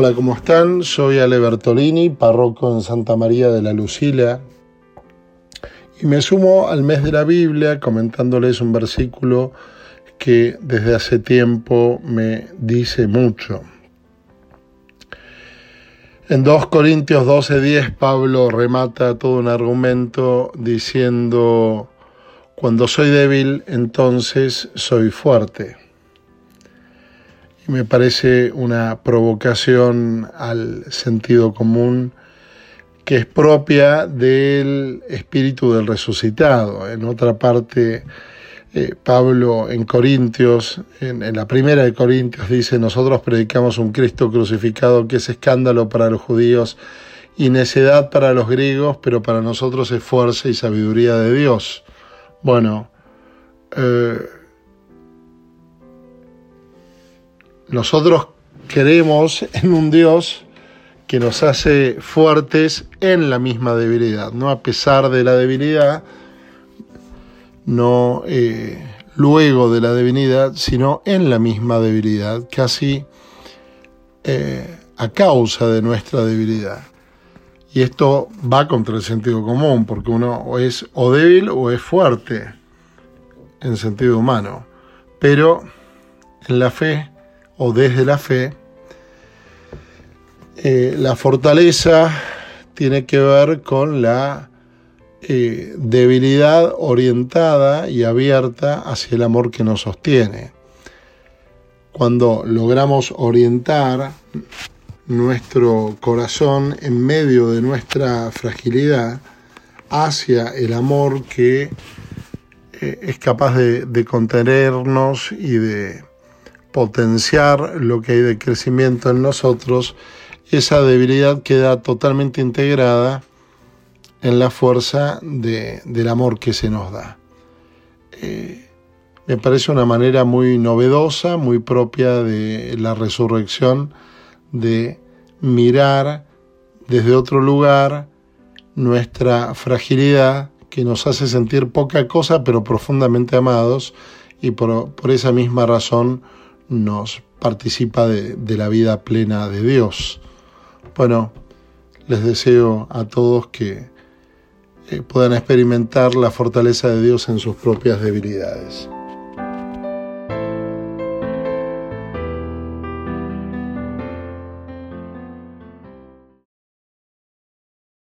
Hola, ¿cómo están? Soy Ale Bertolini, párroco en Santa María de la Lucila. Y me sumo al mes de la Biblia comentándoles un versículo que desde hace tiempo me dice mucho. En 2 Corintios 12:10 Pablo remata todo un argumento diciendo, cuando soy débil, entonces soy fuerte me parece una provocación al sentido común que es propia del espíritu del resucitado. En otra parte, eh, Pablo en Corintios, en, la primera de Corintios, dice, nosotros predicamos un Cristo crucificado que es escándalo para los judíos y necedad para los griegos, pero para nosotros es fuerza y sabiduría de Dios. Bueno, eh, Nosotros queremos en un Dios que nos hace fuertes en la misma debilidad, no a pesar de la debilidad, no eh, luego de la debilidad, sino en la misma debilidad, casi eh, a causa de nuestra debilidad. Y esto va contra el sentido común, porque uno es o débil o es fuerte en sentido humano. Pero en la fe o desde la fe, eh, la fortaleza tiene que ver con la eh, debilidad orientada y abierta hacia el amor que nos sostiene. Cuando logramos orientar nuestro corazón en medio de nuestra fragilidad hacia el amor que eh, es capaz de contenernos y de potenciar lo que hay de crecimiento en nosotros, esa debilidad queda totalmente integrada en la fuerza del amor que se nos da. Eh, me parece una manera muy novedosa, muy propia de la resurrección, de mirar desde otro lugar nuestra fragilidad que nos hace sentir poca cosa pero profundamente amados y por, por esa misma razón nos participa de, la vida plena de Dios. Bueno, les deseo a todos que eh, puedan experimentar la fortaleza de Dios en sus propias debilidades.